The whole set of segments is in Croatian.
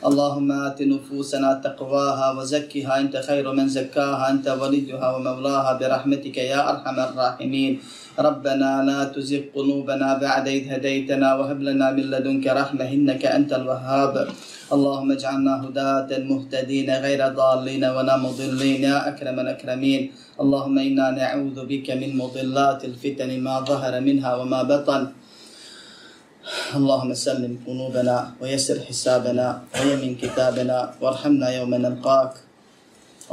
اللهم آت نفوسنا تقواها وزكها. أنت خير من زكاها أنت وليها ومولاها. برحمتك يا أرحم الراحمين. ربنا لا تزغ قلوبنا بعد إذ هديتنا وهب لنا من لدنك رحمة إنك أنت الوهاب. اللهم اجعلنا هداة مهتدين غير ضالين ولا مضلين. يا أكرم الأكرمين. اللهم إنا نعوذ بك من مضلات الفتن ما ظهر منها وما بطن. اللهم سلم قلوبنا ويسر حسابنا ويمن كتابنا وارحمنا يوم نلقاك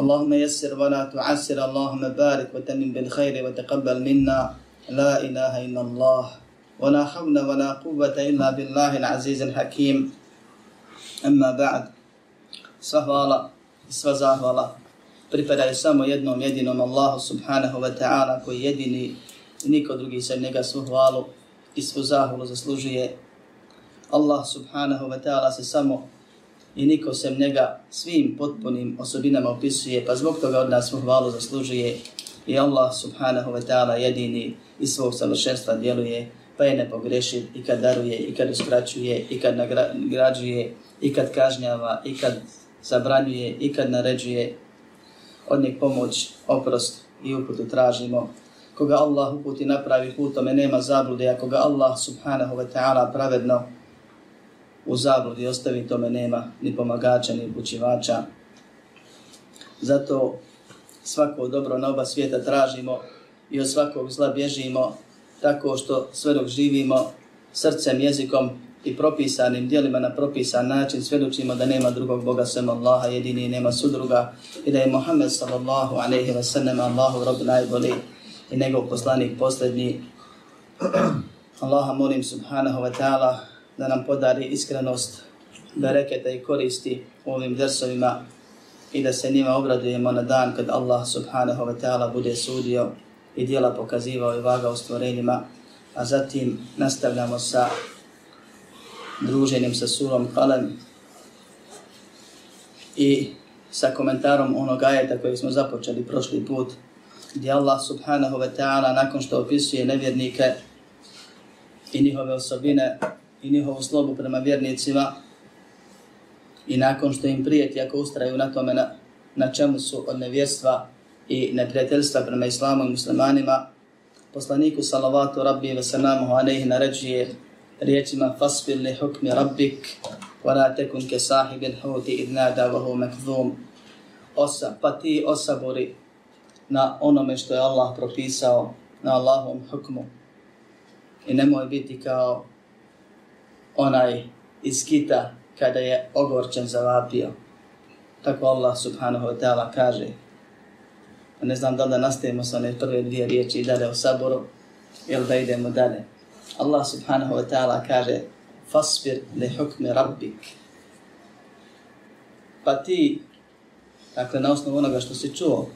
اللهم يسر ولا تعسر اللهم بارك وتمن بالخير وتقبل منا لا إله إلا الله ولا حول ولا قوة إلا بالله العزيز الحكيم أما بعد sva hvala i sva zahvala pripadaju samo jednom jedinom Allahu subhanahu wa ta'ala koji jedini i niko drugi se njega svu hvalu i svu zahvalu zaslužuje. Allah subhanahu wa ta'ala se samo i niko sem njega svim potpunim osobinama opisuje, pa zbog toga od nas svu hvalu zaslužuje i Allah subhanahu wa ta'ala jedini iz svog savršenstva djeluje, pa je ne pogreši i kad daruje, i kad uskraćuje, i kad nagrađuje, i kad kažnjava, i kad zabranjuje, i kad naređuje. Od njeg pomoć, oprost i uputu tražimo koga Allah uputi napravi put, tome nema zablude, a koga Allah subhanahu wa ta'ala pravedno u zabludi ostavi, tome nema ni pomagača, ni upućivača. Zato svako dobro na oba svijeta tražimo i od svakog zla bježimo tako što sve dok živimo srcem, jezikom i propisanim dijelima na propisan način svjedočimo da nema drugog Boga sem Allaha, jedini i nema sudruga i da je Muhammed sallallahu alaihi wa sallam Allahu rob najbolji i njegov poslanik posljednji. Allaha molim subhanahu wa ta'ala da nam podari iskrenost, bereketa i koristi u ovim versovima i da se njima obradujemo na dan kad Allah subhanahu wa ta'ala bude sudio i dijela pokazivao i vagao stvorenjima, a zatim nastavljamo sa druženjem sa surom Kalem i sa komentarom onog ajeta koji smo započeli prošli put, gdje Allah subhanahu wa ta'ala nakon što opisuje nevjernike i njihove osobine i njihovu slobu prema vjernicima i nakon što im prijeti ako ustraju na tome na, na čemu su od nevjerstva i neprijateljstva prema islamu i muslimanima, poslaniku salavatu rabbi wa salamuhu alaihi naređuje riječima fasbir li hukmi rabbik wa la tekun ke sahibil huti idnada wa hu mekzum osa, pa ti osabori na onome što je Allah propisao na Allahom hukmu. I nemoj biti kao onaj iz kita kada je ogorčen zavapio. Tako Allah subhanahu wa ta'ala kaže. Ne znam da li da nastavimo sa one prve dvije riječi i dalje u saboru ili da idemo dalje. Allah subhanahu wa ta'ala kaže fasbir li hukmi rabbik. Pa ti, dakle na osnovu onoga što si čuo,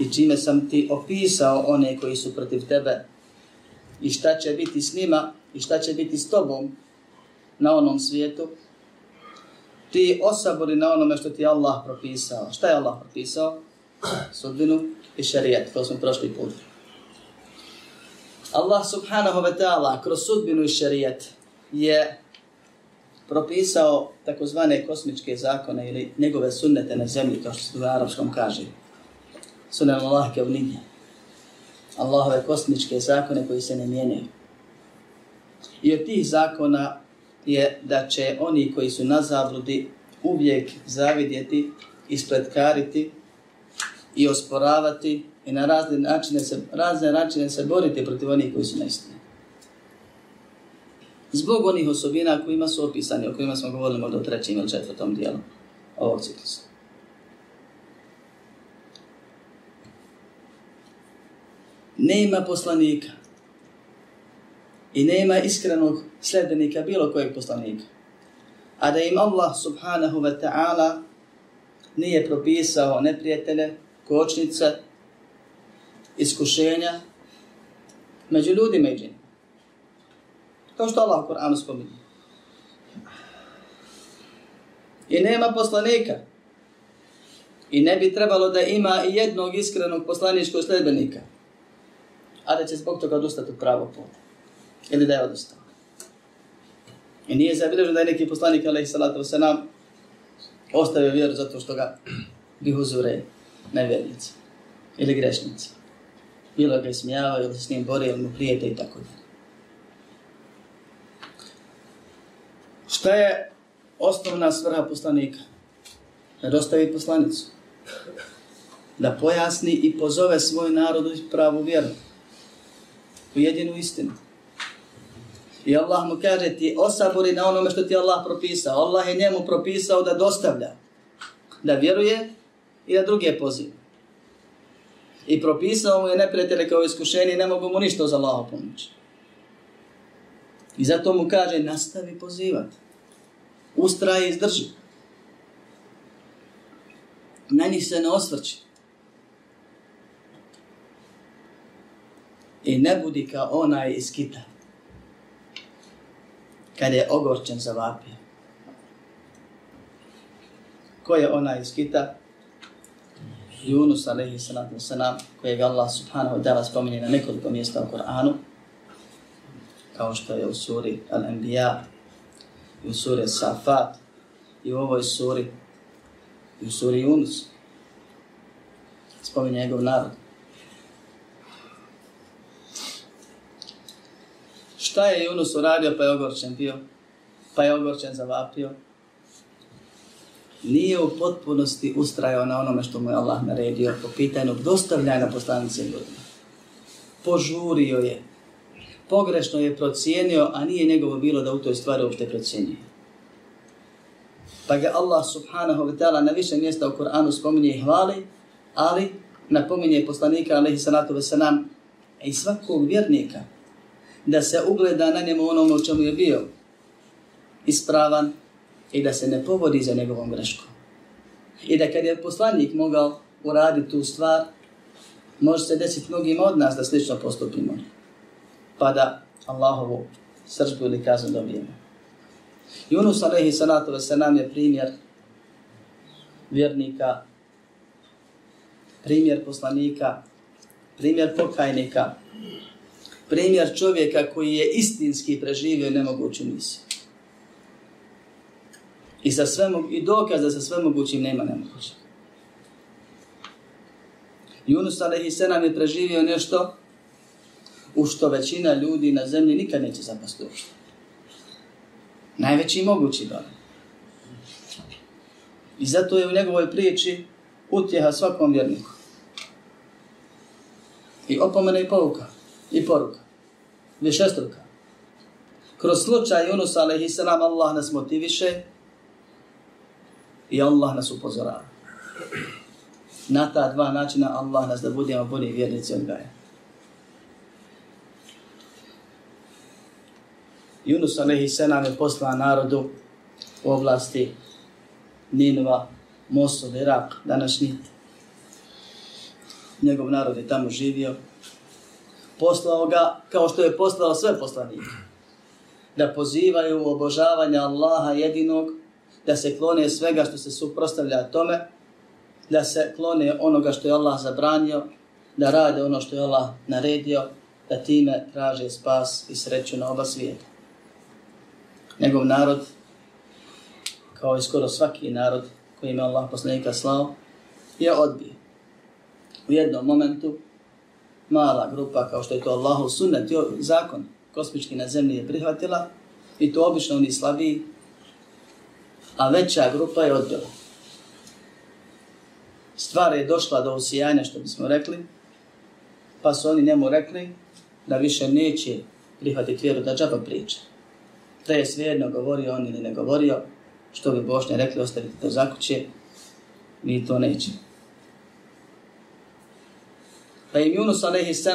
i čime sam ti opisao one koji su protiv tebe i šta će biti s njima i šta će biti s tobom na onom svijetu, ti osabori na onome što ti Allah propisao. Šta je Allah propisao? Sudbinu i šarijet, to smo prošli put. Allah subhanahu wa ta'ala kroz sudbinu i šarijet je propisao takozvane kosmičke zakone ili njegove sunnete na zemlji, kao što se u arapskom kaže sunan Allah kevnije. Allahove kosmičke zakone koji se ne mijenjaju. I od tih zakona je da će oni koji su na zabludi uvijek zavidjeti, ispletkariti i osporavati i na razne načine se, razne načine se boriti protiv onih koji su na istini. Zbog onih osobina kojima su opisani, o kojima smo govorili možda u trećem ili četvrtom dijelu ovog ciklusa. Nema poslanika i nema iskrenog sljedenika bilo kojeg poslanika. a da im Allah subhanahu wa ta'ala nije propisao neprijatelje, kočnice, iskušenja među ljudima i. Kao što Allah u Koranu spominje. I nema poslanika. I ne bi trebalo da ima i jednog iskrenog poslaničkog sledbenika. A da će zbog toga odustati od pravog puta. Ili da je odustao. I nije zabilježeno da je neki poslanik, alaih salatu nam ostavio vjeru zato što ga bi uzure nevjernici ili grešnici. Bilo ga ismijavao ili s njim borio, mu prijete i tako dalje. Šta je osnovna svrha poslanika? Da dostavi poslanicu. Da pojasni i pozove svoj narod u pravu vjeru. U jedinu istinu. I Allah mu kaže ti osabori na onome što ti Allah propisao. Allah je njemu propisao da dostavlja. Da vjeruje i da druge poziva. I propisao mu je neprijatelje kao iskušenje i ne mogu mu ništa za Allaha pomoći. I zato mu kaže nastavi pozivati. Ustraje i izdrži. Na njih se ne osvrći. I ne budi kao onaj iz kita. Kad je ogorčen za vapije. Ko je onaj iz kita? Yunus alaihi salatu wasalam, kojeg Allah subhanahu wa ta'ala spominje na nekoliko mjesta u Koranu, kao što je u suri Al-Anbiya, i u suri Safat, i u ovoj suri, i u suri Yunus. Spominje njegov narod. Šta je Yunus uradio pa je ogorčen bio? Pa je ogorčen zavapio? nije u potpunosti ustrajao na onome što mu je Allah naredio po pitanju dostavljanja poslanice ljudima. Požurio je. Pogrešno je procijenio, a nije njegovo bilo da u toj stvari uopšte procijenio. Pa ga Allah subhanahu wa ta'ala na više mjesta u Koranu spominje i hvali, ali napominje poslanika alaihi salatu wasalam i svakog vjernika da se ugleda na njemu onome u čemu je bio ispravan, i da se ne povodi za njegovom greškom. I da kad je poslanik mogao uraditi tu stvar, može se desiti mnogim od nas da slično postupimo. Pa da Allahovu sržbu ili kaznu dobijemo. Yunus alaihi salatu nam je primjer vjernika, primjer poslanika, primjer pokajnika, primjer čovjeka koji je istinski preživio nemoguću misiju. I, sa sve, I dokaz da sa sve mogućim nema nemoguće. Yunus a.s. je preživio nešto u što većina ljudi na zemlji nikad neće zapasti uopšte. Najveći mogući dar. I zato je u njegovoj priči utjeha svakom vjerniku. I opomena i pouka. I poruka. Višestruka. Kroz slučaj Yunus a.s. Allah nas motiviše i Allah nas upozorava. Na ta dva načina Allah nas da budemo bolji vjernici Gaja. Yunus selam je poslao narodu u oblasti Ninova, Mosul, Irak, današnji. Njegov narod je tamo živio. Poslao ga kao što je poslao sve poslanike. Da pozivaju u obožavanje Allaha jedinog da se klone svega što se suprostavlja tome, da se klone onoga što je Allah zabranio, da rade ono što je Allah naredio, da time traže spas i sreću na oba svijeta. Njegov narod, kao i skoro svaki narod koji ima Allah poslanika slao, je odbio. U jednom momentu mala grupa, kao što je to Allahu sunnet, zakon kosmički na zemlji je prihvatila, i to obično oni slabiji, a veća grupa je odbila. Stvar je došla do usijanja, što bismo rekli, pa su oni njemu rekli da više neće prihvatiti vjeru da džaba priča. Da je svejedno govorio on ili ne govorio, što bi Bošnja rekli, ostavite to za kuće, mi to nećemo. Pa im Yunus a.s.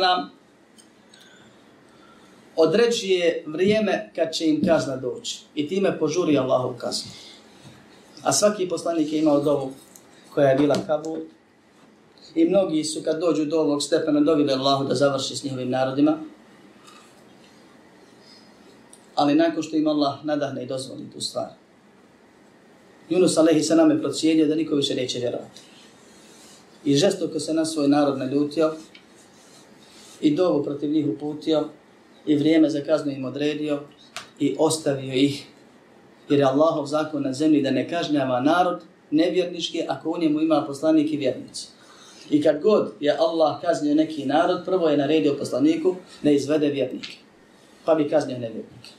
određuje vrijeme kad će im kazna doći. I time požuri Allahu kaznu. A svaki poslanik je imao dovu koja je bila Kabul. I mnogi su kad dođu do ovog stepena dovili Allahu da završi s njihovim narodima. Ali nakon što im Allah nadahne i dozvoli tu stvar. Yunus nam je procijenio da niko više neće vjerovati. I žestoko se na svoj narod naljutio i dovu protiv njih uputio i vrijeme za kaznu im odredio i ostavio ih. Jer je Allahov zakon na zemlji da ne kažnjava narod nevjernički ako u njemu ima poslanik i vjernici. I kad god je Allah kaznio neki narod, prvo je naredio poslaniku da izvede vjernike. Pa bi kaznio nevjernike.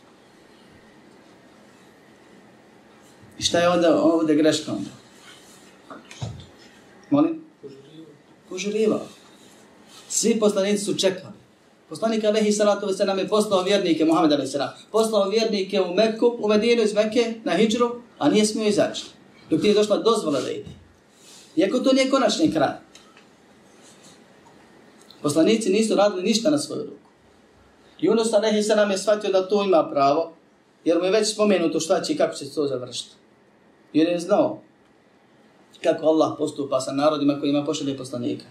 I šta je onda ovdje greška onda? Molim? Požurivao. Svi poslanici su čekali. Poslanik Alehi Salatu Veselam je poslao vjernike, Muhammed Alehi Salam, poslao vjernike u Meku, u Medinu iz Mekke, na Hidžru, a nije smio izaći. Dok nije došla dozvola da ide. Iako to nije konačni kraj. Poslanici nisu radili ništa na svoju ruku. Yunus Alehi Salam je shvatio da to ima pravo, jer mu je već spomenuto šta će i kako će to završiti. Jer je znao kako Allah postupa sa narodima kojima pošalje poslanika.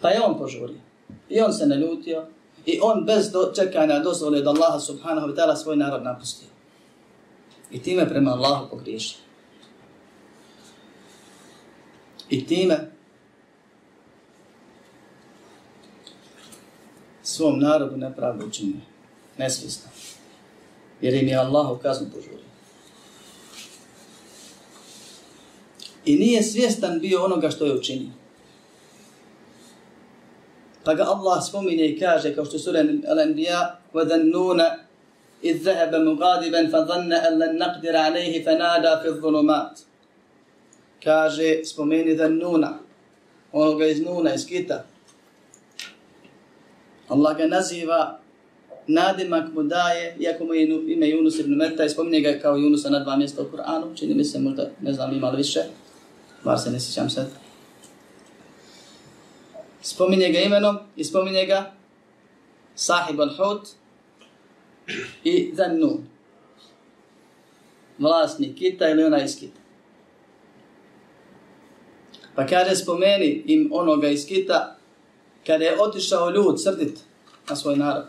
Pa je on požurio. I on se naljutio. I on bez do, čekanja dozvole Allaha subhanahu wa ta'ala svoj narod napustio. I time prema Allahu pogriješio. I time svom narodu nepravdu učinio. Nesvisno. Jer im je Allah u kaznu požurio. I nije svjestan bio onoga što je učinio. Pa ga Allah spominje i kaže, kao što sura Al-Anbiya, وَذَنُّونَ إِذْ ذَهَبَ مُغَادِبًا فَظَنَّ أَنْ لَنْ نَقْدِرَ عَلَيْهِ فَنَادَا فِي الظُّلُمَاتِ Kaže, spomeni Dhannuna, onoga iz Nuna, iz Kita. Allah ga naziva nadimak mu daje, iako mu je ime Yunus ibn Meta, i spominje ga kao Yunusa na dva mjesta u Kur'anu, čini mi se možda, ne znam, ima li više, bar se ne sjećam sad spominje ga imenom i spominje ga sahib al-hud i dhannun. Vlasnik kita ili ona iz kita. Pa kaže spomeni im onoga iz kita kada je otišao ljud srdit na svoj narod.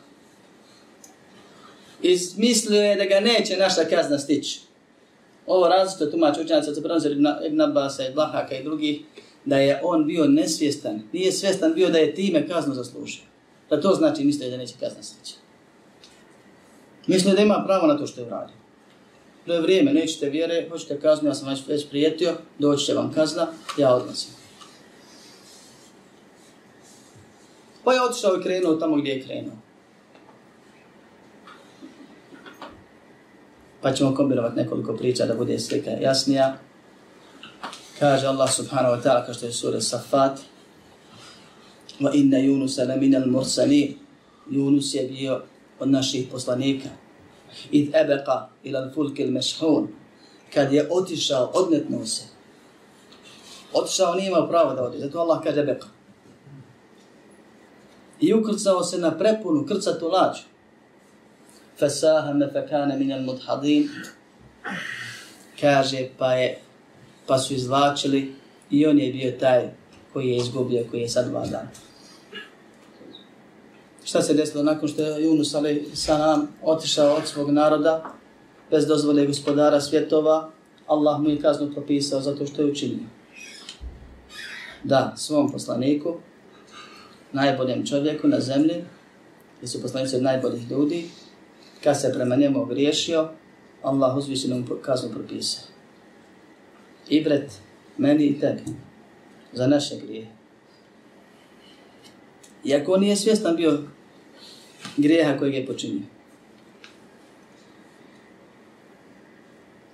I mislio je da ga neće naša kazna stići. Ovo različito tumač učenjaca, se prenose Ibn Abbas i Dlahaka i drugih, da je on bio nesvjestan, nije svjestan bio da je time kaznu zaslužio. Da to znači misli da neće kazna stići. Misli da ima pravo na to što je uradio. To je vrijeme, nećete vjere, hoćete kaznu, ja sam već, već prijetio, doći će vam kazna, ja odnosim. Pa je otišao i krenuo tamo gdje je krenuo. Pa ćemo kombinovati nekoliko priča da bude slika jasnija. Kaže Allah subhanahu wa ta'ala kao što je sura Safat la min al-mursalin Yunus je bio od naših poslanika. Id ebeqa ila al-fulk al-mashhun kad je otišao odnetno se. Otišao nije imao pravo da odi zato Allah kaže ebeqa i ukrcao se na prepunu krcatu lađu fasahama fakana min al-mudhadin kaže pa je pa su izvlačili i on je bio taj koji je izgubio, koji je sad vladan. Šta se desilo nakon što je Yunus ali sam otišao od svog naroda bez dozvole gospodara svjetova, Allah mu je kaznu propisao zato što je učinio. Da, svom poslaniku, najboljem čovjeku na zemlji, gdje su poslanici od najboljih ljudi, kad se prema njemu ogriješio, Allah uzvišeno mu kaznu propisao ibret meni i tebi za naše grije. Iako nije svjestan bio grijeha kojeg je počinio.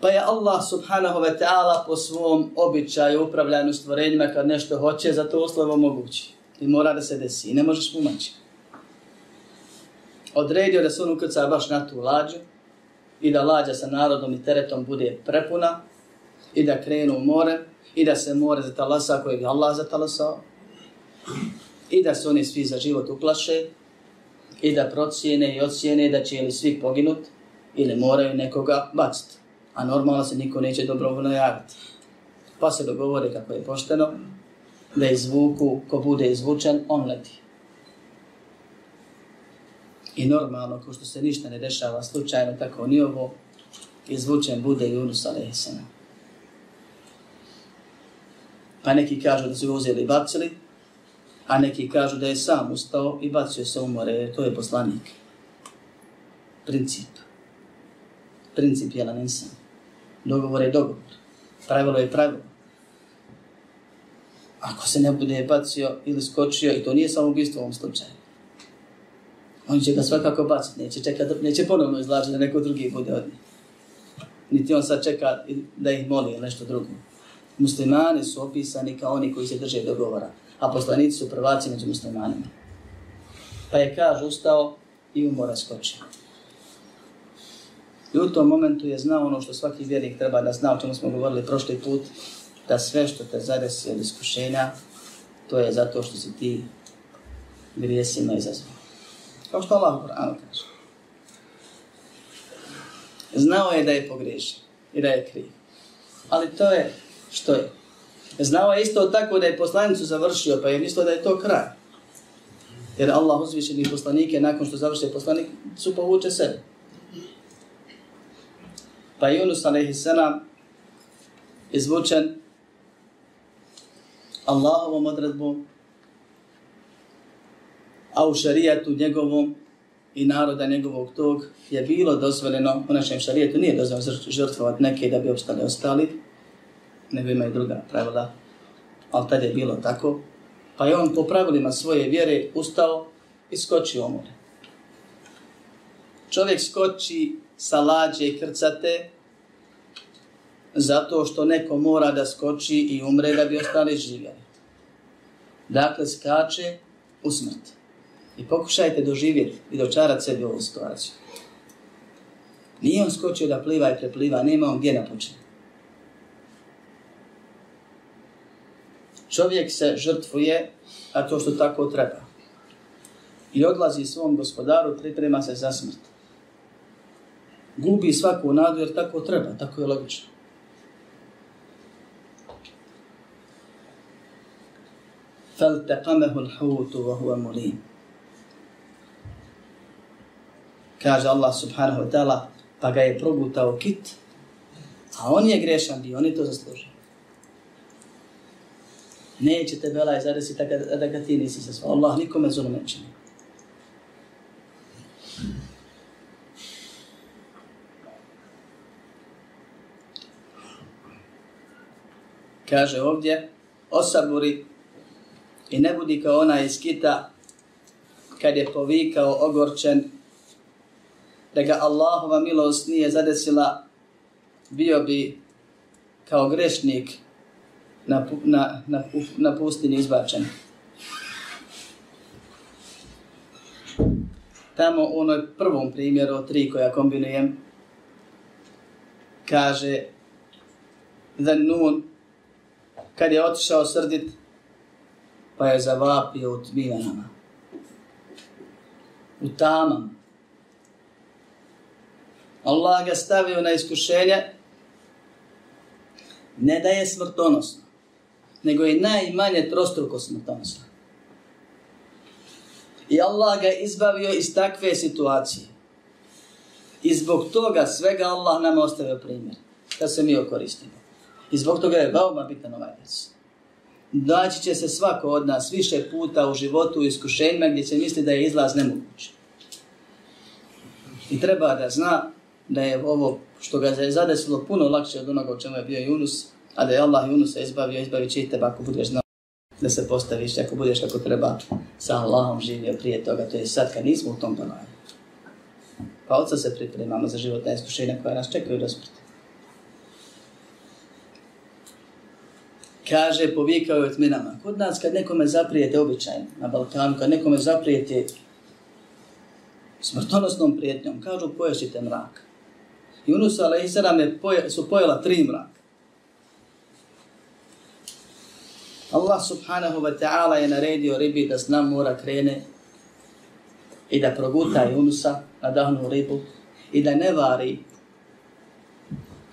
Pa je Allah subhanahu wa ta'ala po svom običaju upravljanju stvorenjima kad nešto hoće, za to uslovo mogući. I mora da se desi. I ne možeš pumaći. Odredio da se on ukrca baš na tu lađu i da lađa sa narodom i teretom bude prepuna i da krenu u more i da se more zatalasa kojeg je Allah zatalasao i da se oni svi za život uplaše i da procijene i ocijene da će ili svi poginut ili moraju nekoga baciti. A normalno se niko neće dobrovoljno javiti. Pa se dogovore kako je pošteno da izvuku, ko bude izvučen, on leti. I normalno, ko što se ništa ne dešava slučajno, tako ni ovo, izvučen bude Yunus a.s. Pa neki kažu da su uzeli i bacili, a neki kažu da je sam ustao i bacio se u more, to je poslanik. Princip. Princip je insan. Dogovor je dogovor. Pravilo je pravilo. Ako se ne bude bacio ili skočio, i to nije samo u ovom slučaju, on će ga svakako baciti, neće, čekat, neće ponovno izlažiti da neko drugi bude od njih. Niti on sad čeka da ih moli ili nešto drugo. Muslimani su opisani kao oni koji se drže dogovora, a poslanici su prvaci među muslimanima. Pa je kaže ustao i u mora skočio. I u tom momentu je znao ono što svaki vjernik treba da zna, o čemu smo govorili prošli put, da sve što te zadesi od iskušenja, to je zato što si ti grijesima izazvao. Kao što Allah u Koranu kaže. Znao je da je pogriješen i da je kriv. Ali to je što je. Znao je isto tako da je poslanicu završio, pa je mislio da je to kraj. Jer Allah uzvišeni poslanike, nakon što završi poslanik, su povuče sebe. Pa Yunus a.s. izvučen Allahovom odredbom, a u šarijatu njegovom i naroda njegovog tog je bilo dozvoljeno, u našem šarijetu nije dozvoljeno žrtvovati neke da bi ostali ostali, nego imaju druga pravila, ali tada je bilo tako. Pa je on po pravilima svoje vjere ustao i skočio u more. Čovjek skoči sa lađe i krcate zato što neko mora da skoči i umre da bi ostali živjeli. Dakle, skače u smrt. I pokušajte doživjeti i dočarati sebi ovu situaciju. Nije on skočio da pliva i prepliva, nema on gdje napočne. Čovjek se žrtvuje, a to što tako treba. I odlazi svom gospodaru, priprema se za smrt. Gubi svaku nadu jer tako treba, tako je logično. فالتقمه الحوت وهو مليم kaže Allah subhanahu wa ta'ala, pa ga je progutao kit, a on je grešan bio, on je to zaslužio. Neće te belaj zadesiti da, da ga ti nisi sasvao. Allah nikome zulum ne čini. Kaže ovdje, osaburi i ne budi kao ona iz kita kad je povikao ogorčen da ga Allahova milost nije zadesila, bio bi kao grešnik na, na, na, na pustini izbačen. Tamo u onoj prvom primjeru tri koja kombinujem, kaže da nun, kad je otišao srdit, pa je zavapio u tmijanama. U tamam. Allah ga stavio na iskušenje, ne da je smrtonosno, nego je najmanje trostruko smrtonosno. I Allah ga izbavio iz takve situacije. I zbog toga svega Allah nam ostavio primjer, da se mi okoristimo. I zbog toga je veoma bitan ovaj vec. Daći će se svako od nas više puta u životu u iskušenjima gdje će misli da je izlaz nemoguć. I treba da zna da je ovo što ga je zadesilo puno lakše od onoga u čemu je bio Yunus, a da je Allah Yunusa izbavio, izbavit će i tebe ako budeš znao da se postaviš, ako budeš kako treba sa Allahom živio prije toga, to je sad kad nismo u tom banaju. Pa oca se pripremamo za životna iskušenja koja nas čekaju do smrti. Kaže, povikao je tminama. Kod nas kad nekome zaprijete običajno na Balkanu, kad nekome zaprijete smrtonosnom prijetnjom, kažu poješite mrak. Yunus a.s. Su pojela tri mraka. Allah subhanahu wa ta'ala je naredio ribi da s mora krene i da proguta Junusa na dahnu ribu i da ne vari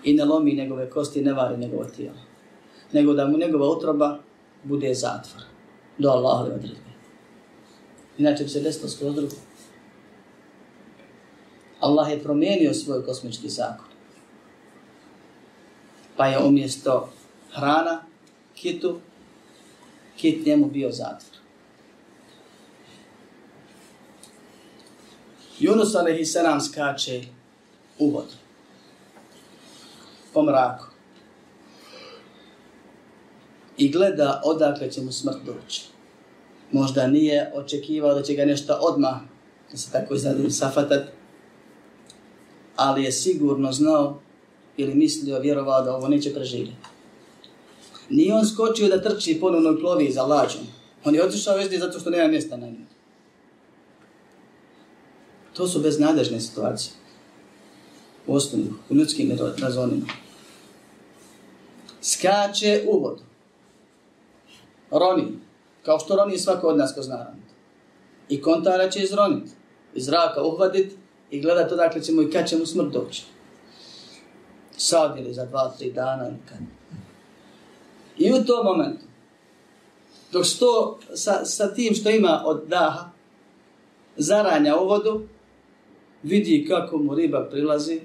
i ne lomi njegove kosti, ne vari njegovo tijelo. Nego da mu njegova utroba bude zatvor. Do Allahove odredbe. Inače bi se desilo skroz drugo. Allah je promijenio svoj kosmički zakon. Pa je umjesto hrana, kitu, kit njemu bio zatvor. Yunus a.s. skače u vodu. Po mraku. I gleda odakle će mu smrt doći. Možda nije očekivao da će ga nešto odmah, da se tako izradim, safatat, ali je sigurno znao ili mislio, vjerovao da ovo neće preživjeti. Nije on skočio da trči ponovno i plovi za lađom. On je otišao već zato što nema mjesta na njemu. To su beznadežne situacije. U osnovu, u ljudskim razonima. Skače u vodu. Roni. Kao što roni svako od nas ko zna. I kontara će izroniti. Iz zraka uhvatit i gledat odakle će mu i kad će mu smrt doći. Sad ili za dva, tri dana ili kad. I u tom momentu, dok sto sa, sa tim što ima od daha, zaranja u vodu, vidi kako mu riba prilazi,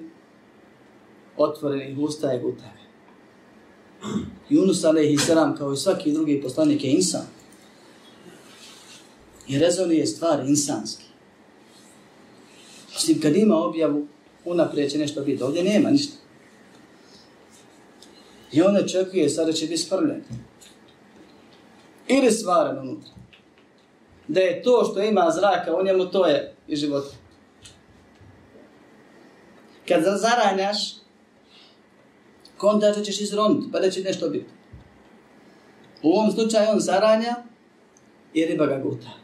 otvorenih usta i gutave. Yunus alaihi salam, kao i svaki drugi poslanik, je insan. I rezonuje stvari insanski. Mislim, kad ima objavu, unaprijed će nešto biti. Ovdje nema ništa. I on očekuje, sada će biti sprljen. Ili svaren unutra. Da je to što ima zraka u njemu, to je i život. Kad zaranjaš, konta da ćeš izroniti, pa da će nešto biti. U ovom slučaju on zaranja i riba ga guta.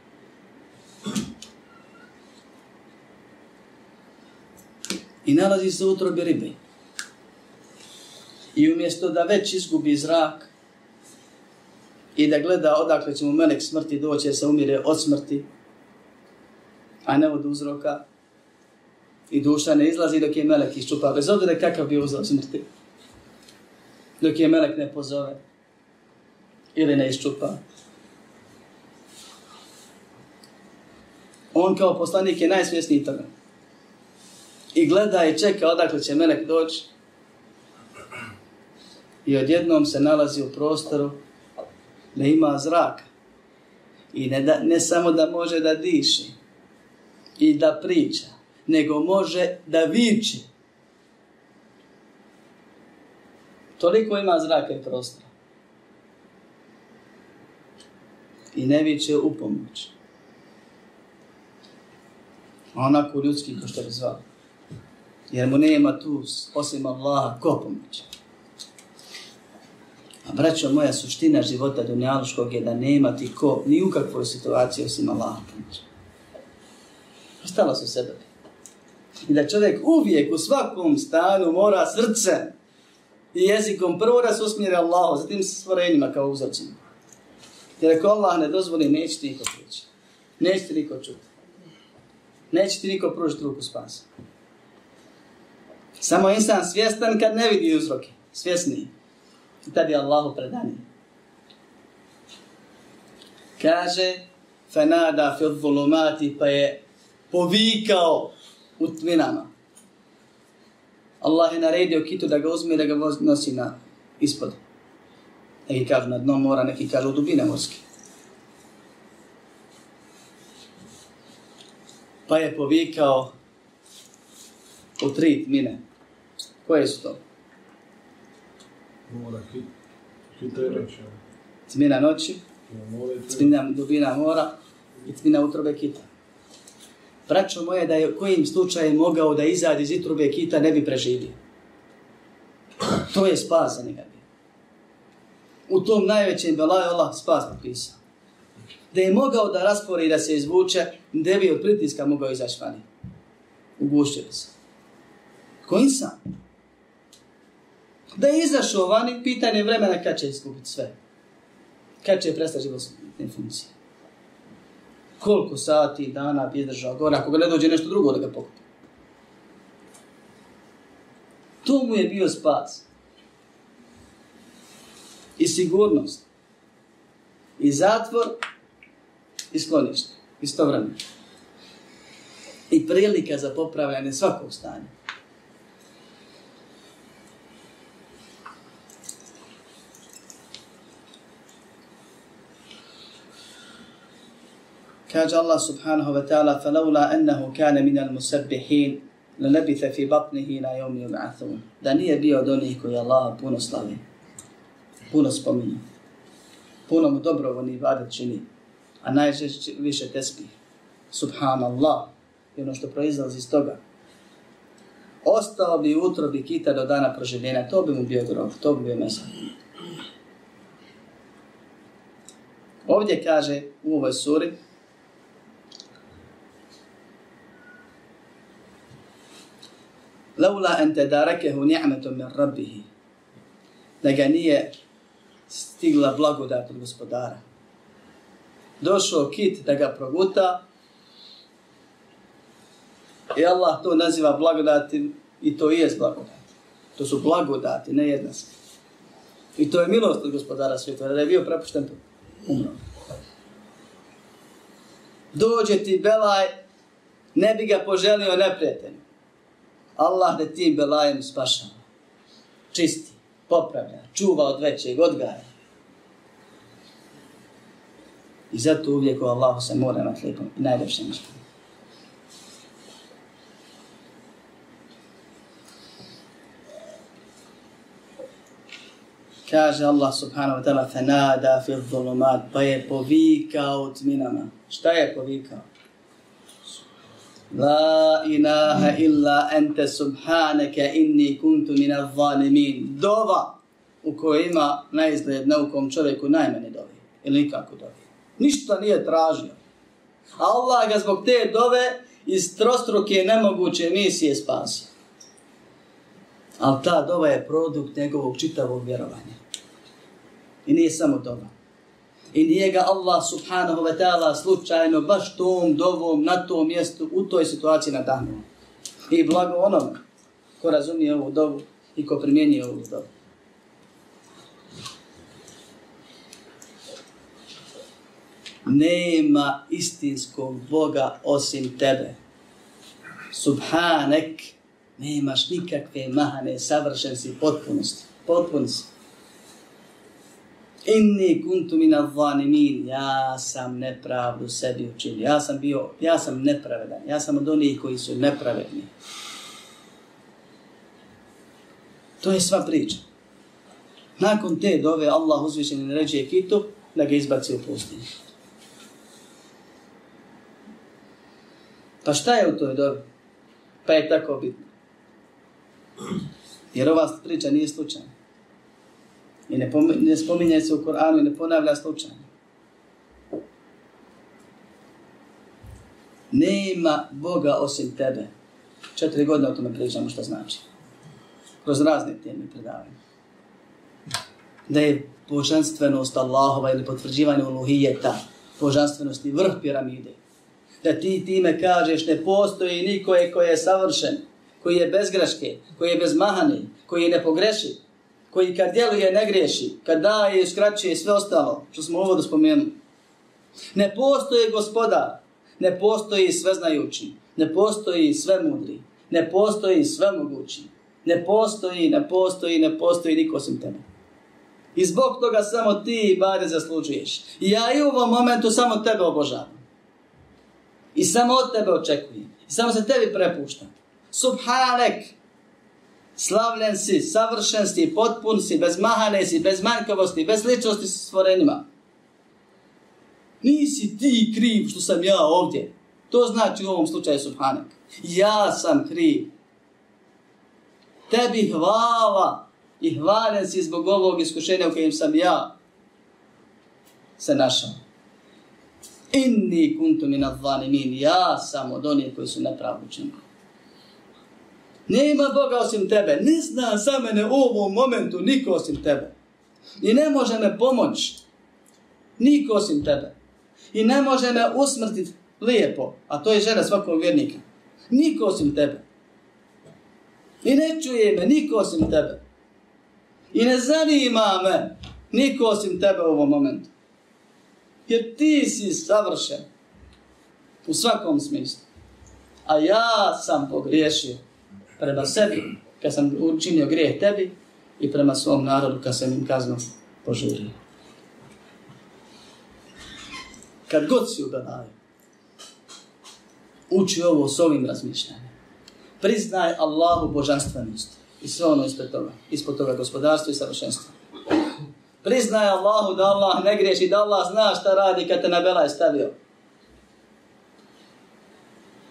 I nalazi se u utrobi ribe. I umjesto da već izgubi zrak i da gleda odakle će mu melek smrti doći se umire od smrti, a ne od uzroka, i duša ne izlazi dok je melek iščupa, bez obzira kakav bio uzrok smrti. Dok je melek ne pozove ili ne iščupa. On kao poslanik je najsvjesniji toga. I gleda i čeka odakle će melek doći. I odjednom se nalazi u prostoru ne ima zraka. I ne, da, ne samo da može da diši i da priča, nego može da viči. Toliko ima zraka i prostora. I ne viče u pomoć. Onako ljudski, ko što bi zvao. Jer mu nema tu, osim Allaha, ko pomoć. A braćo, moja suština života dunjaluškog je da nema ti ko, ni u kakvoj situaciji osim Allaha pomoć. Ostalo su sebe. I da čovjek uvijek u svakom stanu mora srce i jezikom prvo da se usmjeri Allahu, zatim sa stvorenjima kao uzorcima. Jer ako Allah ne dozvoli, neće ti niko prići. Neće ti niko čuti. Neće ti niko pružiti ruku spasa. Samo insan svjestan kad ne vidi uzroke. Svjesni. I tad je Allahu predani. Kaže, fenada fi zulumati, pa je povikao u tminama. Allah je naredio kitu da ga uzme i da ga nosi na ispod. Neki kažu na dno mora, neki kažu u dubine morske. Pa je povikao u tri tmine. Koje su to? Mora, kita je reći. Tmina noći, tmina dubina mora i tmina utrobe kita. Braćo moje, da je kojim slučajem mogao da izađe iz utrobe kita, ne bi preživio. To je spas za njega. U tom najvećem belaju Allah spas popisao. Da je mogao da raspori i da se izvuče, ne bi od pritiska mogao izaći vani. Ugušio se. Ko insan? Da je izašao vani, pitanje vremena kad će iskupiti sve. Kad će prestati životne funkcije. Koliko sati dana bi izdržao gore, ako ga ne dođe nešto drugo da ga pokupi. To mu je bio spas. I sigurnost. I zatvor. I sklonište. Istovremeno. I prilika za popravljanje svakog stanja. Kaže Allah subhanahu wa ta'ala فَلَوْلَا أَنَّهُ كَانَ مِنَ الْمُسَبِّحِينَ لَنَبِثَ فِي بَطْنِهِ نَا يَوْمِ يُبْعَثُونَ Da nije bio od onih koji Allah puno slavi, puno spominje, puno mu dobrovoljni ibadet čini, a najčešće više tespi. Subhanallah, i ono što proizlazi iz toga. Ostao bi utrobi kita do dana proživljenja, to bi mu bio grob, to bi bio mesa. Ovdje kaže u ovoj suri, Laula en te darekehu ni'metom min rabbihi. Da ga nije stigla blagodat od gospodara. Došao kit da ga proguta i Allah to naziva blagodati i to i je blagodat. To su blagodati, ne jedna. I to je milost od gospodara svijeta, da je bio prepušten umro. Dođe ti belaj, ne bi ga poželio neprijatelj. Allah da tim belajem spašava. Čisti, popravlja, čuva od većeg, odgaja. I zato uvijek u Allahu se mora na lijepom i najljepšem. Kaže Allah subhanahu wa ta'ala fanada fi dhulumat pa je povikao tminama. Šta je povikao? La ilaha illa ente subhaneke inni kuntu mina zalimin. Dova u kojoj ima na čovjeku najmene dovi. Ili nikako dovi. Ništa nije tražio. Allah ga zbog te dove iz trostruke nemoguće misije spasio. Ali ta dova je produkt njegovog čitavog vjerovanja. I nije samo dova. I nije ga Allah subhanahu wa ta'ala slučajno baš tom dovom na tom mjestu u toj situaciji nadahnuo. I blago onome ko razumije ovu dovu i ko primjenjuje ovu dovu. Nema istinskog Boga osim tebe. Subhanek, nemaš nikakve mahane, savršen si, potpunosti. Potpunosti. Inni kuntu mina zanimin, ja sam nepravdu sebi učinio. Ja sam bio, ja sam nepravedan. Ja sam od onih koji su nepravedni. To je sva priča. Nakon te dove Allah uzvišeni naređuje kitu da ga izbaci u pustinju. Pa šta je u toj dobi? Pa je tako bitno. Jer ova priča nije slučajna. I ne, ne spominje se u Koranu i ne ponavlja slučajno. Nema Boga osim tebe. Četiri godine o tome pričamo što znači. Kroz razne teme predavanja. Da je božanstvenost Allahova ili potvrđivanje uluhijeta, božanstvenost i vrh piramide. Da ti time kažeš ne postoji niko je koji je savršen, koji je bez greške, koji je bez koji je nepogrešiv, koji kad djeluje ne griješi, kad daje i skraćuje sve ostalo, što smo ovo da spomenuli. Ne postoji gospodar, ne postoji sveznajući, ne postoji sve mudri, ne postoji sve mogući, ne postoji, ne postoji, ne postoji niko osim tebe. I zbog toga samo ti bare zaslužuješ. I ja i u ovom momentu samo tebe obožavam. I samo od tebe očekujem. I samo se tebi prepuštam. Subhanek, slavljen si, savršen si, potpun si, bez mahane si, bez manjkavosti, bez ličnosti s stvorenjima. Nisi ti kriv što sam ja ovdje. To znači u ovom slučaju Subhanak. Ja sam kriv. Tebi hvala i hvaljen si zbog ovog iskušenja u kojem sam ja se našao. Inni kuntu min advanimin. Ja sam od onih koji su nepravdu. Nema Boga osim tebe. Ne zna za mene u ovom momentu niko osim tebe. I ne može me pomoći. Niko osim tebe. I ne može me usmrtiti lijepo, a to je žena svakog vjernika. Niko osim tebe. I ne čuje me niko osim tebe. I ne zanima me niko osim tebe u ovom momentu. Jer ti si savršen. U svakom smislu. A ja sam pogriješio prema sebi, kad sam učinio grijeh tebi, i prema svom narodu, kad sam im kaznu požurio. Kad god si u belaju, uči ovo s ovim razmišljanjem. Priznaj Allahu božanstvenost i sve ono ispred toga, ispod toga gospodarstva i savršenstva. Priznaj Allahu da Allah ne griješi, da Allah zna šta radi kad te na belaj stavio.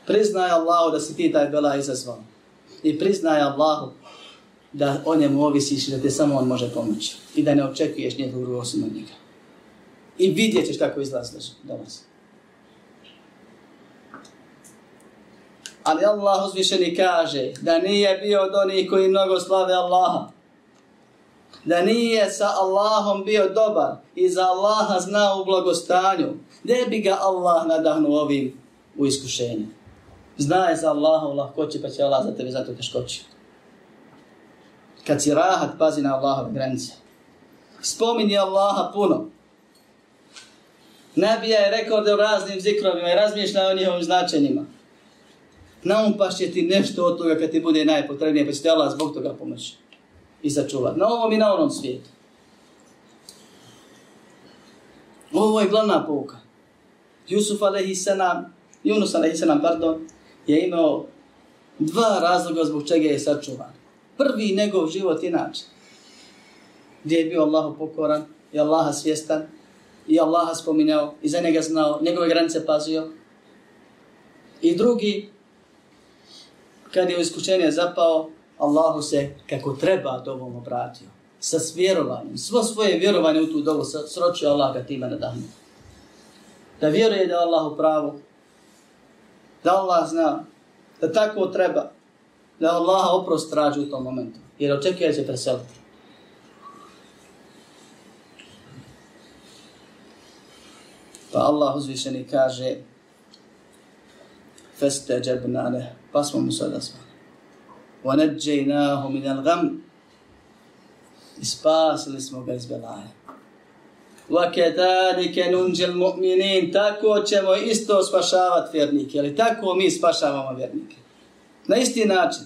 Priznaj Allahu da si ti taj belaj izazvao. I priznaj Allahu da o njemu ovisiš i da te samo on može pomoći. I da ne očekuješ njegovu ruku osim od njega. I vidjet ćeš kako izlaziš danas. Ali Allah uzvišeni kaže da nije bio od onih koji mnogo slave Allaha. Da nije sa Allahom bio dobar i za Allaha znao u blagostanju. Gdje bi ga Allah nadahnuo ovim u iskušenju? Znaje za Allaha u lahkoći pa će Allah za tebe zato teškoći. Kad si rahat, pazi na Allahove granice. Spominji Allaha puno. Nabija je rekorde u raznim zikrovima i razmišlja o njihovim značenjima. Naumpaš će ti nešto od toga kad ti bude najpotrebnije, pa će ti Allah zbog toga pomoći i sačuvati. Na ovom i na onom svijetu. Ovo je glavna pouka. Jusuf a.s. Yunus a.s. pardon, je imao dva razloga zbog čega je sačuvan. Prvi njegov život inače. Gdje je bio Allahu pokoran i Allaha svjestan i Allaha spominjao i za njega znao, njegove granice pazio. I drugi, kad je u iskušenje zapao, Allahu se kako treba dobom obratio. Sa vjerovanjem. Svo svoje vjerovanje u tu dobu sročio Allah ga tima nadahnu. Da vjeruje da je Allah u pravu. Da Allah zna. Da tako treba. Da Allah oprost traži u tom momentu. Jer očekuje se preseliti. Pa Allah uzvišeni kaže Feste džebnane, pa smo mu sada zvali. وَنَجَّيْنَاهُ مِنَ الْغَمِ I spasili smo ga iz belaje. وَكَذَلِكَ نُنْجِ الْمُؤْمِنِينَ Tako ćemo isto spašavati vjernike. Ali tako mi spašavamo vjernike. Na isti način.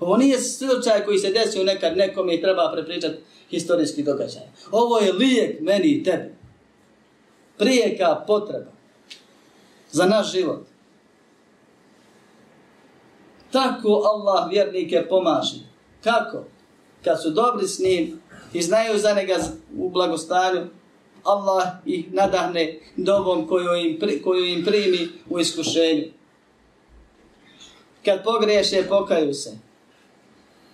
Ovo nije slučaj koji se desio nekad nekom i treba prepričati historijski događaj. Ovo je lijek meni i tebi. Prijeka potreba za naš život. Tako Allah vjernike pomaže. Kako? Kad su dobri s njim i znaju za njega u blagostanju, Allah ih nadahne dobom koju im, koju im primi u iskušenju. Kad pogriješe, pokaju se.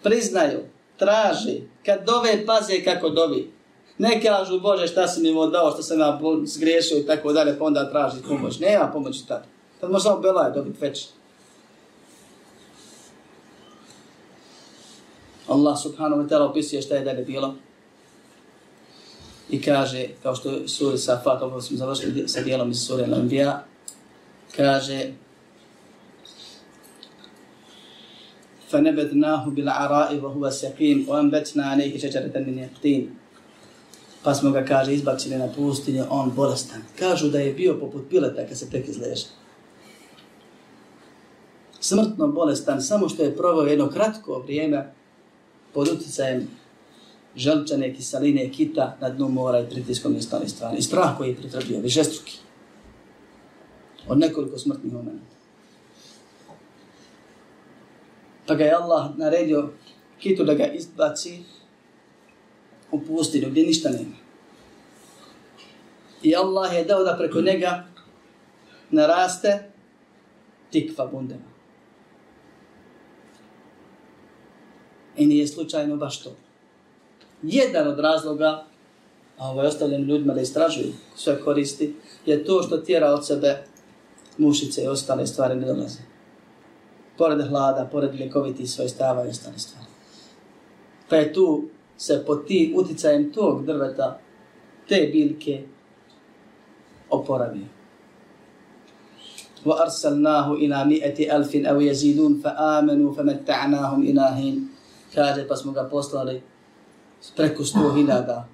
Priznaju, traži. Kad dove, paze kako dovi. Ne kažu, Bože, šta si mi mu dao, što sam ja zgriješio i tako dalje, pa onda traži pomoć. Nema pomoći tada. Tad može samo belaj dobiti već. Allah subhanahu wa ta'ala opisuje šta je dalje bilo I kaže, kao što je suri Safat, ovo smo završili sa dijelom iz suri Al-Anbiya, kaže فَنَبَدْنَاهُ بِالْعَرَاءِ وَهُوَ سَقِيمٌ وَأَنْبَتْنَا عَلَيْهِ شَجَرَةً مِنْ يَقْتِينَ Pa smo ga, kaže, izbacili na pustinje, on bolestan. Kažu da je bio poput pileta kad se tek izleže. Smrtno bolestan, samo što je provao jedno kratko vrijeme pod utjecajem želčane kiseline kita na dnu mora i pritiskom i ostali stvari. I strah koji je pritrpio, višestruki. Od nekoliko smrtnih momenta. Pa ga je Allah naredio kitu da ga izbaci u pustinu gdje ništa nema. I Allah je dao da preko njega naraste tikva bundema. I nije slučajno baš to Jedan od razloga, a ovo je ostavljen ljudima da istražuju sve koristi, je to što tjera od sebe mušice i ostale stvari ne dolaze. Pored hlada, pored ljekoviti svoje stava i ostale stvari. Pa je tu se pod ti uticajem tog drveta, te biljke, oporavio. وأرسلناه إلى مئة ألف أو يزيدون فآمنوا فمتعناهم إلى حين kaže pa smo ga poslali preko sto hiljada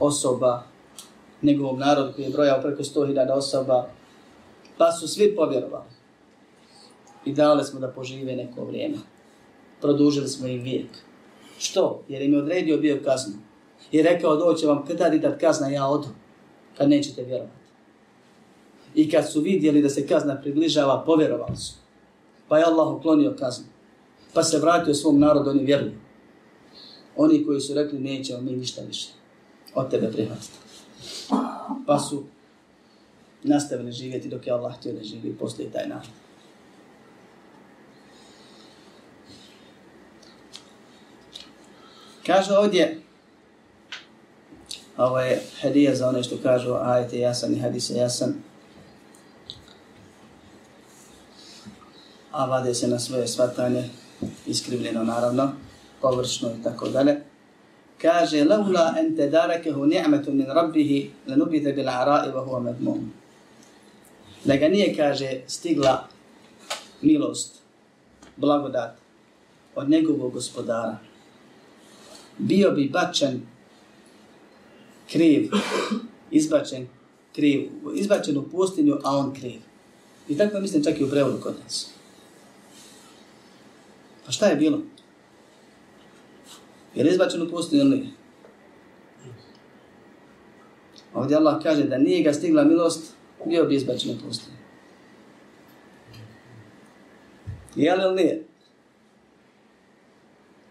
osoba njegovom narodu koji je brojao preko sto hiljada osoba pa su svi povjerovali i dali smo da požive neko vrijeme produžili smo im vijek što? jer im je odredio bio kaznu i rekao doće vam kada di dat kazna ja odu kad nećete vjerovati I kad su vidjeli da se kazna približava, povjerovali su. Pa je Allah uklonio kaznu. Pa se vratio svom narodu, oni vjeruju. Oni koji su rekli, nećemo mi ništa više od tebe prihvatiti. Pa su nastavili živjeti dok je Allah htio da živi i postoji taj narod. Kaže ovdje, ovo je hadija za one što kažu, ajte jasan i hadise jasan, a vade se na svoje svatanje, iskrivljeno naravno, površno i tako dalje. Kaže, laula en te darakehu ni'metu min rabbihi, lanubite bil ara'i wa huwa medmum. Da ga nije, kaže, stigla milost, blagodat od njegovog gospodara. Bio bi bačen kriv, izbačen kriv, izbačen u pustinju, a on kriv. I tako mislim čak i u prevodu kod nas. Pa šta je bilo? Je li izbačen u ili nije? Ovdje Allah kaže da nije ga stigla milost, bio bi izbačen u pustinju. Je li ili nije?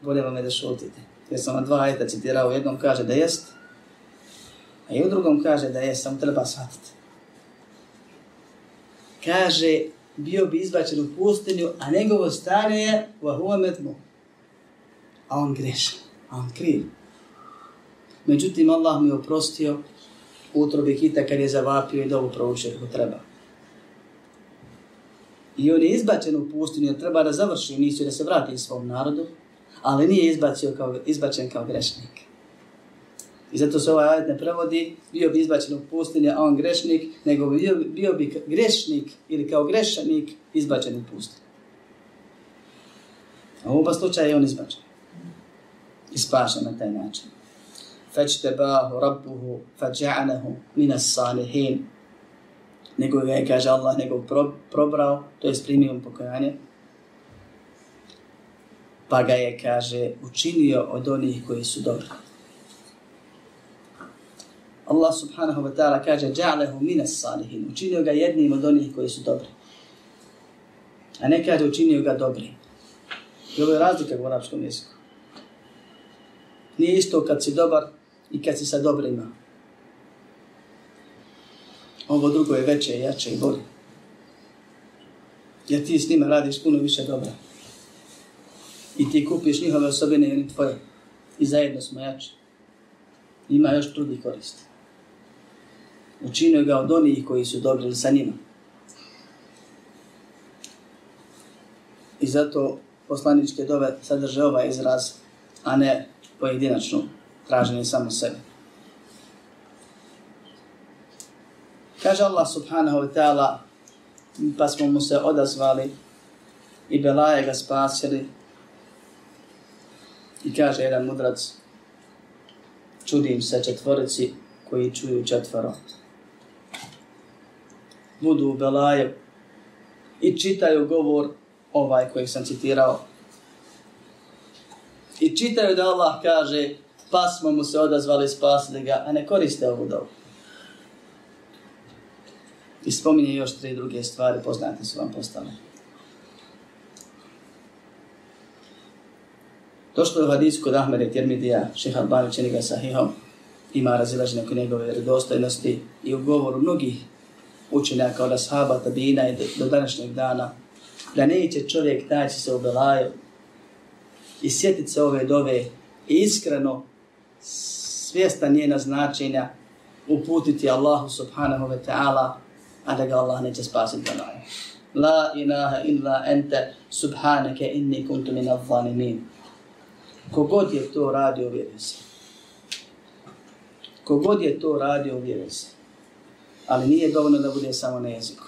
Bolje vam je da šutite. Jer sam vam dva ajta citirao, u jednom kaže da jest, a i u drugom kaže da jest, samo treba shvatiti. Kaže, bio bi izbačen u pustinju, a njegovo stanje je vahuametmu. A on a on kriv. Međutim, Allah mi je oprostio utrobi kita kad je zavapio i dobu proučio kako treba. I on je izbačen u pustinju, jer treba da završi misiju, da se vrati svom narodu, ali nije izbacio kao, izbačen kao grešnik. I zato se ovaj ajet ne prevodi, bio bi izbačen u pustinje, a on grešnik, nego bi bio, bio bi grešnik ili kao grešanik izbačen u pustinje. A u oba slučaja je on izbačen. I spašen na taj način. Fečte bahu rabbuhu fađa'anahu minas salihin. Nego ga je, kaže Allah, nego pro, probrao, to je primio pokajanje. Pa ga je, kaže, učinio od onih koji su dobri. Allah subhanahu wa ta'ala kaže ja'alehu minas salihin. Učinio ga jednim od onih koji su dobri. A ne kaže učinio ga dobri. I ovo je razlika u arapskom jeziku. Nije isto kad si dobar i kad si sa dobrima. Ovo drugo je veće, jače i bolje. Jer ti s njima radiš puno više dobra. I ti kupiš njihove osobine i oni tvoje. I zajedno smo jači. Ima još trudi koristi učinio ga od onih koji su dobri sa njima. I zato poslaničke dove sadrže ovaj izraz, a ne pojedinačno traženje samo sebe. Kaže Allah subhanahu wa ta'ala, pa smo mu se odazvali i Belaje ga spasili. I kaže jedan mudrac, čudim se četvorici koji čuju četvoro budu u i čitaju govor ovaj koji sam citirao. I čitaju da Allah kaže pa smo mu se odazvali, spasili ga, a ne koriste ovu dobu. I spominje još tri druge stvari, poznate su vam postale. Došlo je u hadisku kod Ahmede Tirmidija, šeha Albani čini sahihom, ima razilaženje oko njegove redostojnosti i u govoru mnogih učenjaka od ashaba, tabina i do današnjeg dana, da neće čovjek naći se u Belaju i sjetiti se ove dove iskreno svjestan njena značenja uputiti Allahu subhanahu wa ta'ala, a da ga Allah neće spasiti Belaju. La ilaha illa ente subhanake inni kuntu min al-zanimin. Kogod je to radio, vjeruje se. Kogod je to radio, vjeruje se. Ali nije dovoljno da bude samo na jeziku.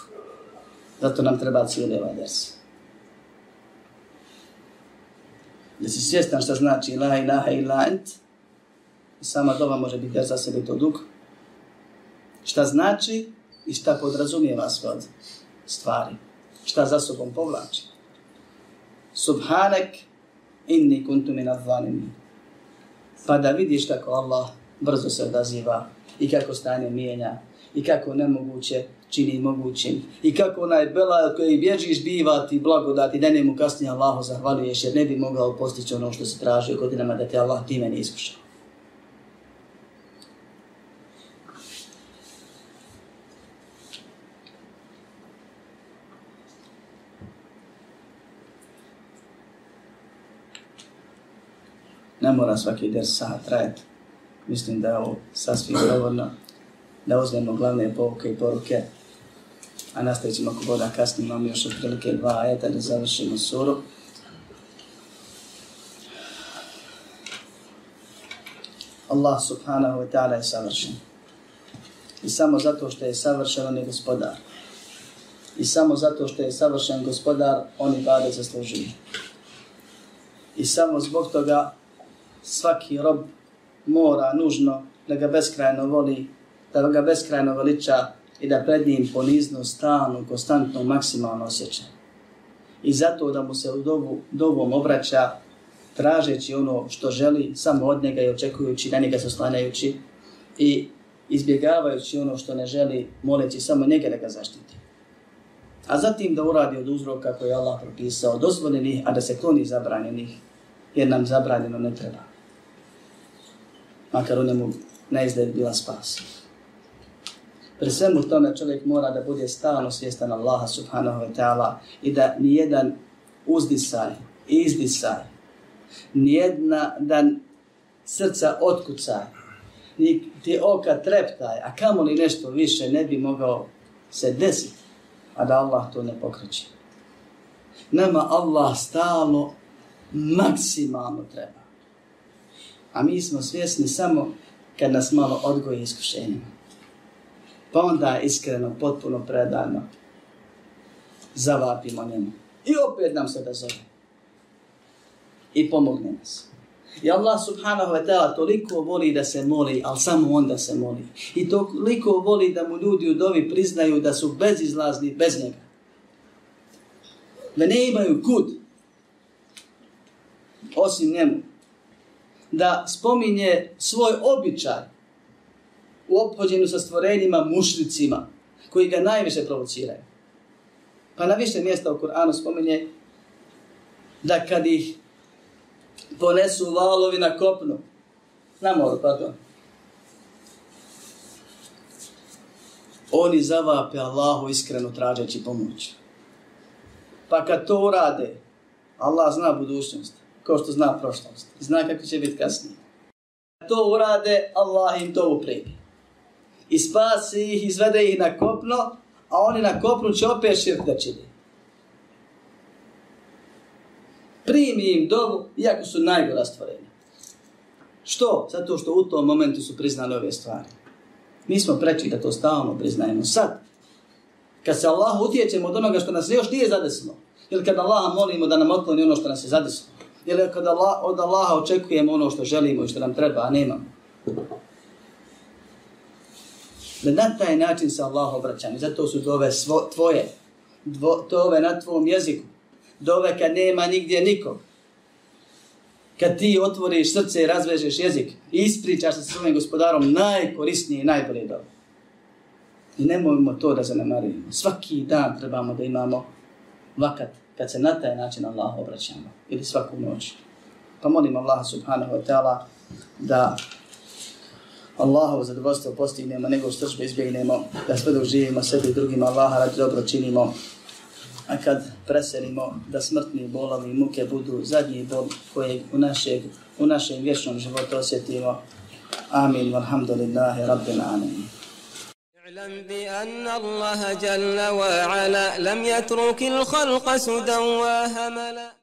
Zato nam treba cijeli ovaj ders. Da si svjestan šta znači la ilaha illa ent, sama dova može biti za sebi to dug. Šta znači i šta podrazumijeva sve od stvari. Šta za sobom povlači. Subhanek inni kuntu min adh Pa da vidiš kako Allah brzo se odaziva i kako stanje mijenja i kako nemoguće čini mogućim i kako onaj bela koji bježiš biva ti blagodati da njemu kasnije Allahu zahvaljuješ jer ne bi mogao postići ono što se traži godinama da te Allah time ne iskušao. Ne mora svaki des sat trajati. Mislim da je ovo sasvim dovoljno da uzmemo glavne pouke i poruke. A nastavit ćemo ako boda kasnije, imamo još otprilike dva ajeta da završimo suru. Allah subhanahu wa ta'ala je savršen. I samo zato što je savršen, on je gospodar. I samo zato što je savršen gospodar, on i bade zaslužuje. I samo zbog toga svaki rob mora nužno da ga beskrajno voli, da ga beskrajno veliča i da pred njim ponizno, stalno, konstantno, maksimalno osjeća. I zato da mu se u dovu, dovom obraća tražeći ono što želi samo od njega i očekujući na njega se i izbjegavajući ono što ne želi, moleći samo njega da ga zaštiti. A zatim da uradi od uzroka koje je Allah propisao dozvoljenih, a da se kloni zabranjenih, jer nam zabranjeno ne treba makar u njemu ne izgled bila spas. Pri svemu tome čovjek mora da bude stalno svjestan Allaha subhanahu wa ta'ala i da nijedan uzdisaj, izdisaj, nijedna dan srca otkucaj, ni ti oka treptaj, a kamo li nešto više ne bi mogao se desiti, a da Allah to ne pokreće. Nama Allah stalno maksimalno treba. A mi smo svjesni samo kad nas malo odgoji iskušenjima. Pa onda iskreno, potpuno predano zavapimo njemu. I opet nam se da zove. I pomogne nas. I Allah subhanahu wa ta'ala toliko voli da se moli, ali samo onda se moli. I toliko voli da mu ljudi u dovi priznaju da su bezizlazni bez njega. Da ne imaju kud. Osim njemu da spominje svoj običaj u ophođenju sa stvorenjima mušlicima koji ga najviše provociraju. Pa na više mjesta u Kur'anu spominje da kad ih ponesu valovi na kopnu, na moru, pardon, oni zavape Allahu iskreno tražeći pomoć. Pa kad to urade, Allah zna budućnost kao što zna prošlost. Zna kako će biti kasnije. To urade, Allah im to upremi. I spasi ih, izvede ih na kopno, a oni na kopnu će opet širk da čini. Primi im dovu, iako su najgora stvorenja. Što? Zato što u tom momentu su priznali ove stvari. Mi smo preći da to stalno priznajemo. Sad, kad se Allah utječemo od onoga što nas još nije zadesilo, ili kad Allah molimo da nam otkloni ono što nas je zadesilo, kada Allah, od Allaha očekujemo ono što želimo i što nam treba, a nemamo. Da na taj način se Allah obraća. I zato su dove svo, tvoje. Dvo, dove na tvom jeziku. Dove kad nema nigdje nikog. Kad ti otvoriš srce i razvežeš jezik i ispričaš se s svojim gospodarom najkorisnije i najbolje dove. I nemojmo to da zanemarimo. Svaki dan trebamo da imamo vakat kad se na taj način Allah obraćamo ili svaku noć. Pa molim Allah subhanahu wa ta'ala da Allahovo zadovoljstvo postignemo, nego stržbe izbjegnemo, da sve dok živimo sebi i drugima Allaha radi dobro činimo, a kad preselimo da smrtni bolovi i muke budu zadnji bol kojeg u, našeg, u našem vječnom životu osjetimo. Amin, walhamdulillahi, rabbil alamin. اعلم بأن الله جل وعلا لم يترك الخلق سدى وهملا